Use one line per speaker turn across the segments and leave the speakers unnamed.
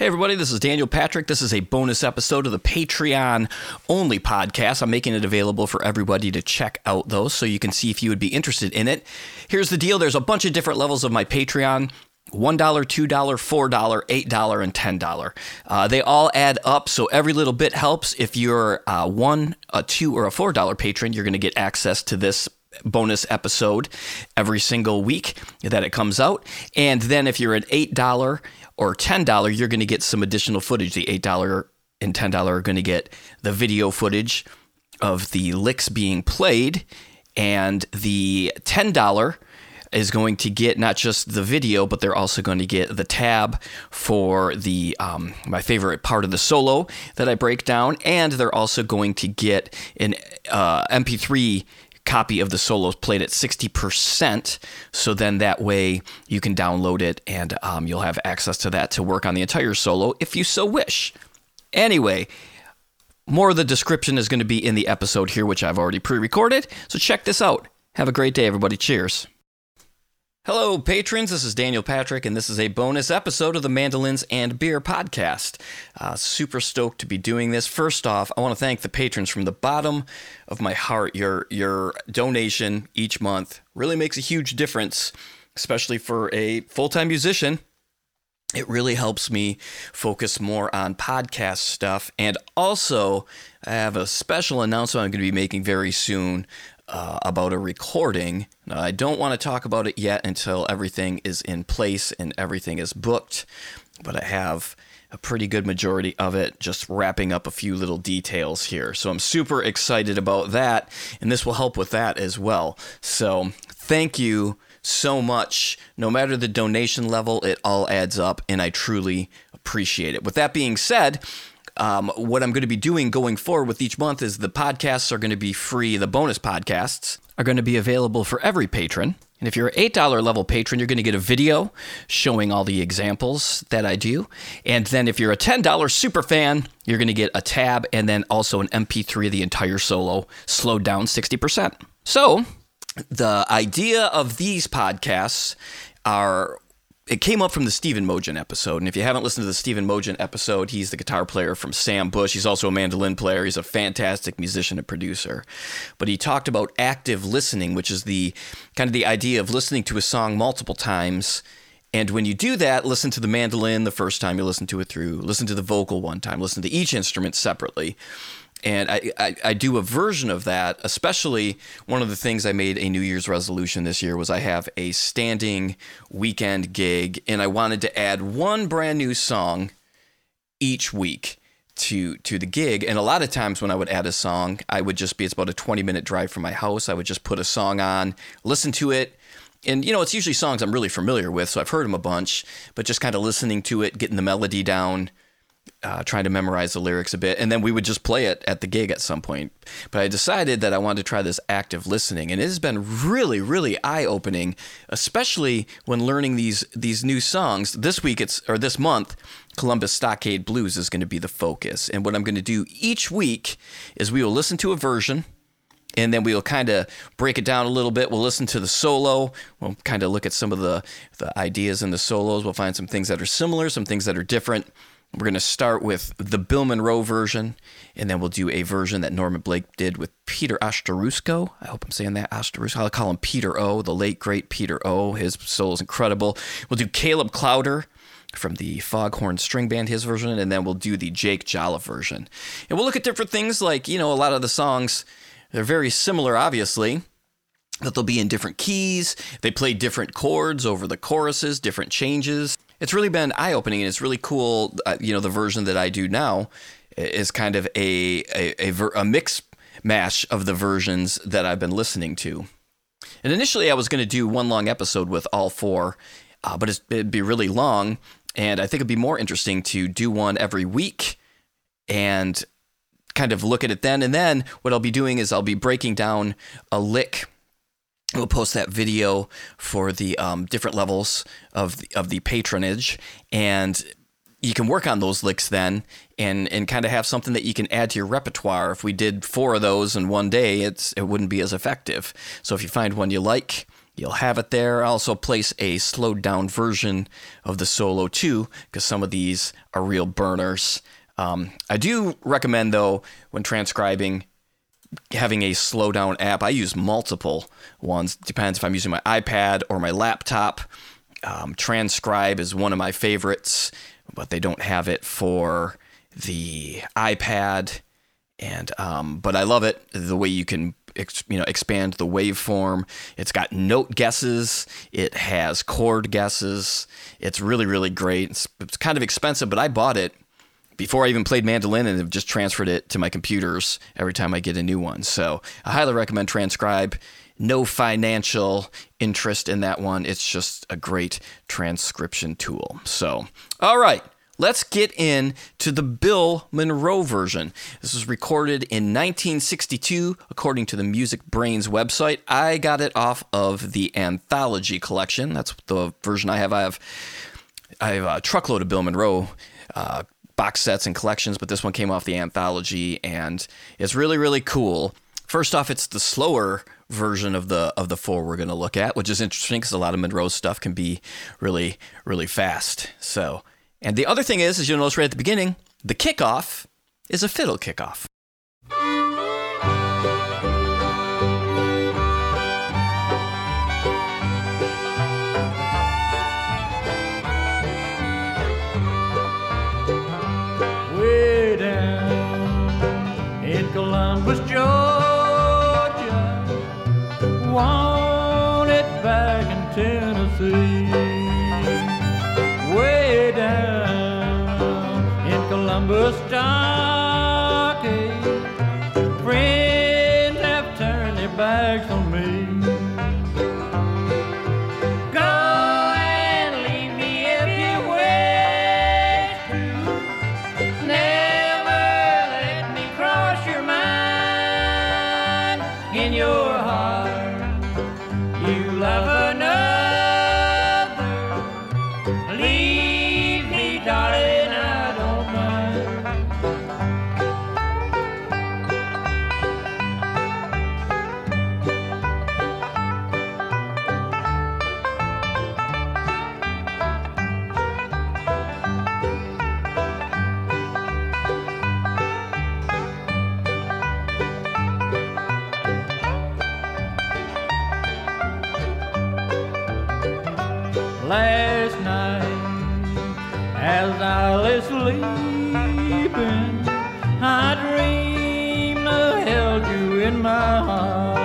Hey, everybody, this is Daniel Patrick. This is a bonus episode of the Patreon only podcast. I'm making it available for everybody to check out those so you can see if you would be interested in it. Here's the deal there's a bunch of different levels of my Patreon. $1, $2, $4, $8, and $10. Uh, they all add up, so every little bit helps. If you're a 1, a 2, or a $4 patron, you're going to get access to this bonus episode every single week that it comes out. And then if you're an $8 or $10, you're going to get some additional footage. The $8 and $10 are going to get the video footage of the licks being played, and the $10 is going to get not just the video, but they're also going to get the tab for the um, my favorite part of the solo that I break down, and they're also going to get an uh, MP3 copy of the solos played at 60%. So then that way you can download it and um, you'll have access to that to work on the entire solo if you so wish. Anyway, more of the description is going to be in the episode here, which I've already pre recorded. So check this out. Have a great day, everybody. Cheers. Hello, patrons. This is Daniel Patrick, and this is a bonus episode of the Mandolins and Beer podcast. Uh, super stoked to be doing this. First off, I want to thank the patrons from the bottom of my heart. Your your donation each month really makes a huge difference, especially for a full time musician. It really helps me focus more on podcast stuff. And also, I have a special announcement I'm going to be making very soon uh, about a recording. Now, I don't want to talk about it yet until everything is in place and everything is booked, but I have a pretty good majority of it, just wrapping up a few little details here. So I'm super excited about that, and this will help with that as well. So thank you so much. No matter the donation level, it all adds up, and I truly appreciate it. With that being said, um, what I'm going to be doing going forward with each month is the podcasts are going to be free. The bonus podcasts are going to be available for every patron. And if you're an $8 level patron, you're going to get a video showing all the examples that I do. And then if you're a $10 super fan, you're going to get a tab and then also an MP3 of the entire solo, slowed down 60%. So, the idea of these podcasts are it came up from the Stephen Mougin episode. And if you haven't listened to the Stephen Mougin episode, he's the guitar player from Sam Bush. He's also a mandolin player. He's a fantastic musician and producer. But he talked about active listening, which is the kind of the idea of listening to a song multiple times. And when you do that, listen to the mandolin the first time you listen to it through, listen to the vocal one time, listen to each instrument separately and I, I, I, do a version of that especially one of the things i made a new year's resolution this year was i have a standing weekend gig and i wanted to add one brand new song each week to to the gig. And a lot of times when i would add a song i would just be it's about a 20 minute drive from my house. I would just put a song on listen to it. And you know it's usually songs i'm really familiar with so i've heard them a bunch but just kind of listening to it getting the melody down uh, trying to memorize the lyrics a bit, and then we would just play it at the gig at some point. But I decided that I wanted to try this active listening, and it has been really, really eye opening, especially when learning these these new songs. This week, it's or this month, Columbus Stockade Blues is going to be the focus, and what I'm going to do each week is we will listen to a version. And then we'll kind of break it down a little bit. We'll listen to the solo. We'll kind of look at some of the, the ideas in the solos. We'll find some things that are similar, some things that are different we're going to start with the Bill Monroe version, and then we'll do a version that Norman Blake did with Peter Astrorusko. I hope I'm saying that. Astrorusko. I'll call him Peter O, the late, great Peter O. His soul is incredible. We'll do Caleb Klauder from the Foghorn String Band, his version, and then we'll do the Jake Jolliff version. And we'll look at different things like, you know, a lot of the songs, they're very similar, obviously that they'll be in different keys. They play different chords over the choruses, different changes it's really been eye opening and it's really cool. Uh, you know, the version that I do now is kind of a, a, a, ver- a mix mash of the versions that I've been listening to. And initially, I was going to do one long episode with all four, uh, but it'd be really long. And I think it'd be more interesting to do one every week and kind of look at it then. And then what I'll be doing is I'll be breaking down a lick We'll post that video for the um, different levels of the, of the patronage, and you can work on those licks then, and and kind of have something that you can add to your repertoire. If we did four of those in one day, it's it wouldn't be as effective. So if you find one you like, you'll have it there. I also place a slowed down version of the solo too, because some of these are real burners. Um, I do recommend though when transcribing having a slow down app. I use multiple ones. Depends if I'm using my iPad or my laptop. Um, Transcribe is one of my favorites, but they don't have it for the iPad. And um, but I love it the way you can ex, you know expand the waveform. It's got note guesses. It has chord guesses. It's really really great. It's, it's kind of expensive, but I bought it before I even played mandolin and have just transferred it to my computers every time I get a new one. So I highly recommend Transcribe. No financial interest in that one. It's just a great transcription tool. So, all right. Let's get in to the Bill Monroe version. This was recorded in 1962, according to the MusicBrainz website. I got it off of the Anthology collection. That's the version I have. I have I have a truckload of Bill Monroe uh, box sets and collections, but this one came off the Anthology, and it's really really cool. First off, it's the slower version of the of the four we're going to look at, which is interesting because a lot of Monroe stuff can be really really fast. So and the other thing is, as you'll notice right at the beginning, the kickoff is a fiddle kickoff.
Columbus, Georgia, want it back in Tennessee. Way down in Columbus, Stockade, you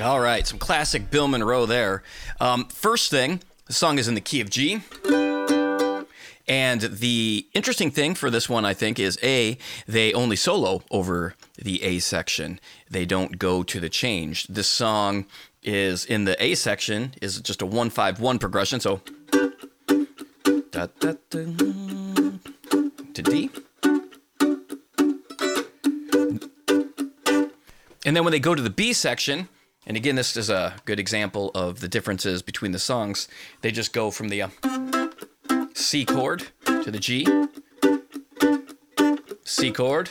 All right, some classic Bill Monroe there. Um, first thing, the song is in the key of G. And the interesting thing for this one, I think, is A, they only solo over the A section. They don't go to the change. This song is in the A section, is just a 151 progression. So da, da, da, to D. And then when they go to the B section, and again, this is a good example of the differences between the songs, they just go from the uh, C chord to the G, C chord,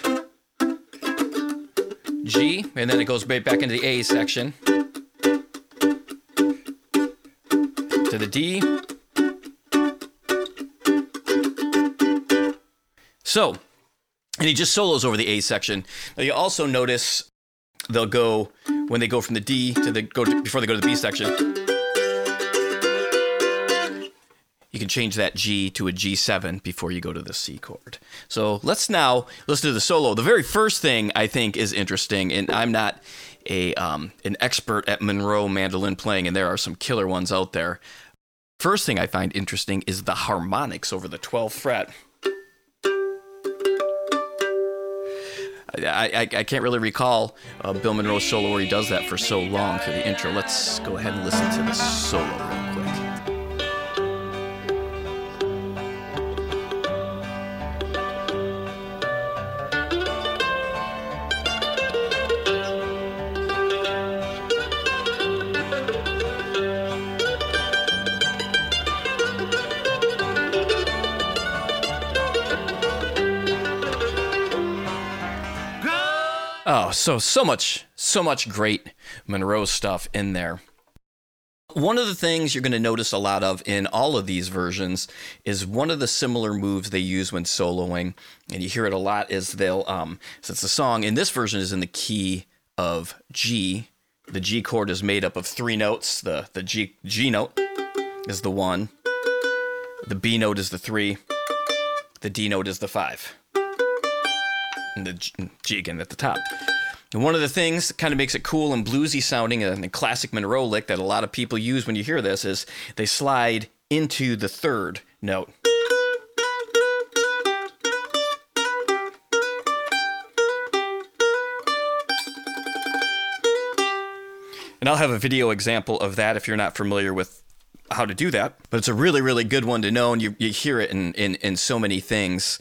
G, and then it goes right back into the A section to the D. So, and he just solos over the A section. Now you also notice they'll go when they go from the D to the go to, before they go to the B section. You can change that G to a G7 before you go to the C chord. So let's now listen to the solo. The very first thing I think is interesting, and I'm not a um, an expert at Monroe mandolin playing, and there are some killer ones out there. First thing I find interesting is the harmonics over the 12th fret. I, I, can't really recall uh, Bill Monroe's solo where he does that for so long for the intro. Let's go ahead and listen to the solo So so much so much great Monroe stuff in there. One of the things you're going to notice a lot of in all of these versions is one of the similar moves they use when soloing, and you hear it a lot. Is they'll um, since the song in this version is in the key of G, the G chord is made up of three notes. The the G G note is the one, the B note is the three, the D note is the five and the G, G again at the top. And one of the things that kind of makes it cool and bluesy sounding and classic Monroe lick that a lot of people use when you hear this is they slide into the third note. And I'll have a video example of that if you're not familiar with how to do that. But it's a really, really good one to know, and you, you hear it in, in, in so many things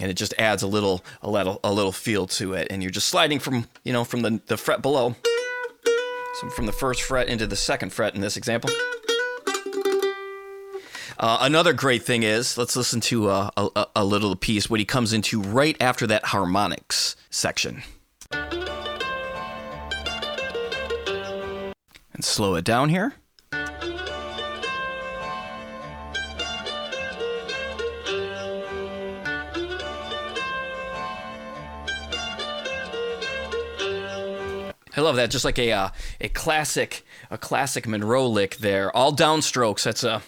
and it just adds a little a little a little feel to it. And you're just sliding from you know from the, the fret below. So from the first fret into the second fret in this example. Uh, another great thing is let's listen to uh, a, a little piece what he comes into right after that harmonics section. And slow it down here I love that. Just like a uh, a classic a classic Monroe lick there. All downstrokes. That's a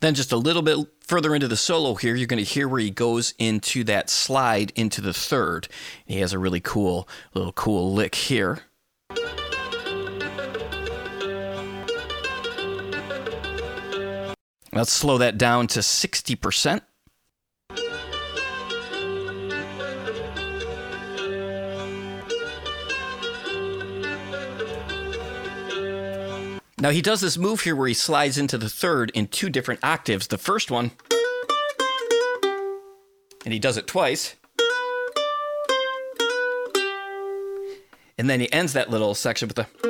Then just a little bit further into the solo here, you're going to hear where he goes into that slide into the third. He has a really cool little cool lick here. Let's slow that down to 60%. Now he does this move here where he slides into the third in two different octaves. The first one, and he does it twice. And then he ends that little section with the.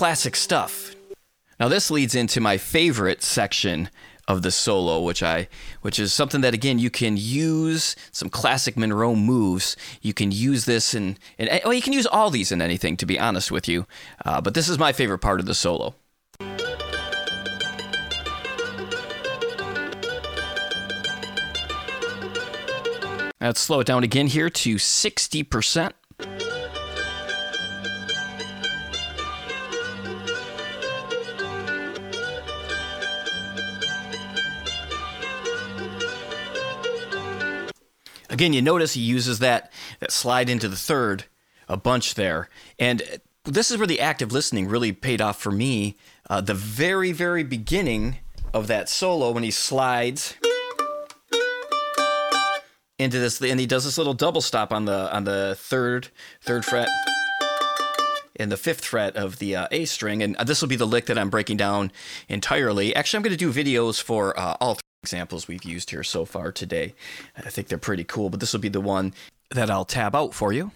Classic stuff. Now this leads into my favorite section of the solo, which I, which is something that again you can use some classic Monroe moves. You can use this in, in well, you can use all these in anything, to be honest with you. Uh, but this is my favorite part of the solo. Let's slow it down again here to 60%. Again, you notice he uses that that slide into the third a bunch there, and this is where the active listening really paid off for me. Uh, the very, very beginning of that solo when he slides into this, and he does this little double stop on the on the third third fret. and the fifth fret of the uh, A string, and this will be the lick that I'm breaking down entirely. Actually, I'm going to do videos for uh, all examples we've used here so far today. I think they're pretty cool, but this will be the one that I'll tab out for you.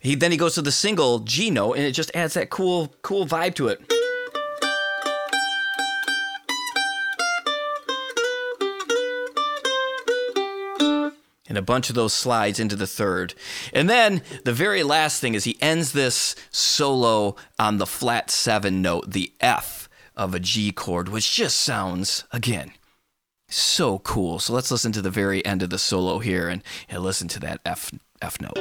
He then he goes to the single G note, and it just adds that cool, cool vibe to it. and a bunch of those slides into the third. And then the very last thing is he ends this solo on the flat seven note, the F of a G chord, which just sounds, again, so cool. So let's listen to the very end of the solo here and, and listen to that F, F note.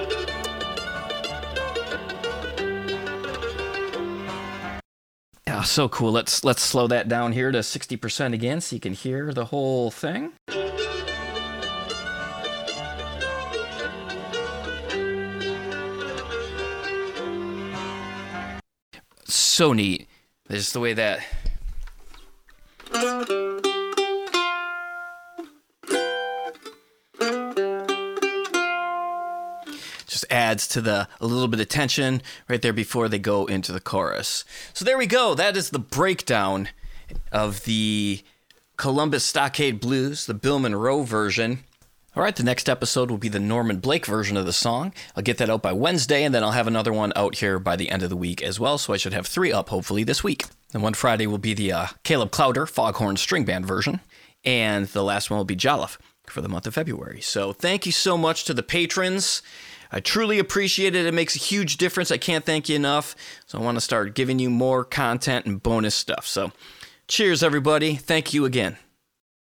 Yeah, so cool. Let's let's slow that down here to 60% again so you can hear the whole thing. So neat. Just the way that just adds to the a little bit of tension right there before they go into the chorus. So there we go. That is the breakdown of the Columbus Stockade Blues, the Bill Monroe version. All right, the next episode will be the Norman Blake version of the song. I'll get that out by Wednesday, and then I'll have another one out here by the end of the week as well. So I should have three up hopefully this week. And one Friday will be the uh, Caleb Klauder Foghorn String Band version, and the last one will be Jolliff for the month of February. So thank you so much to the patrons. I truly appreciate it. It makes a huge difference. I can't thank you enough. So I want to start giving you more content and bonus stuff. So cheers, everybody. Thank you again.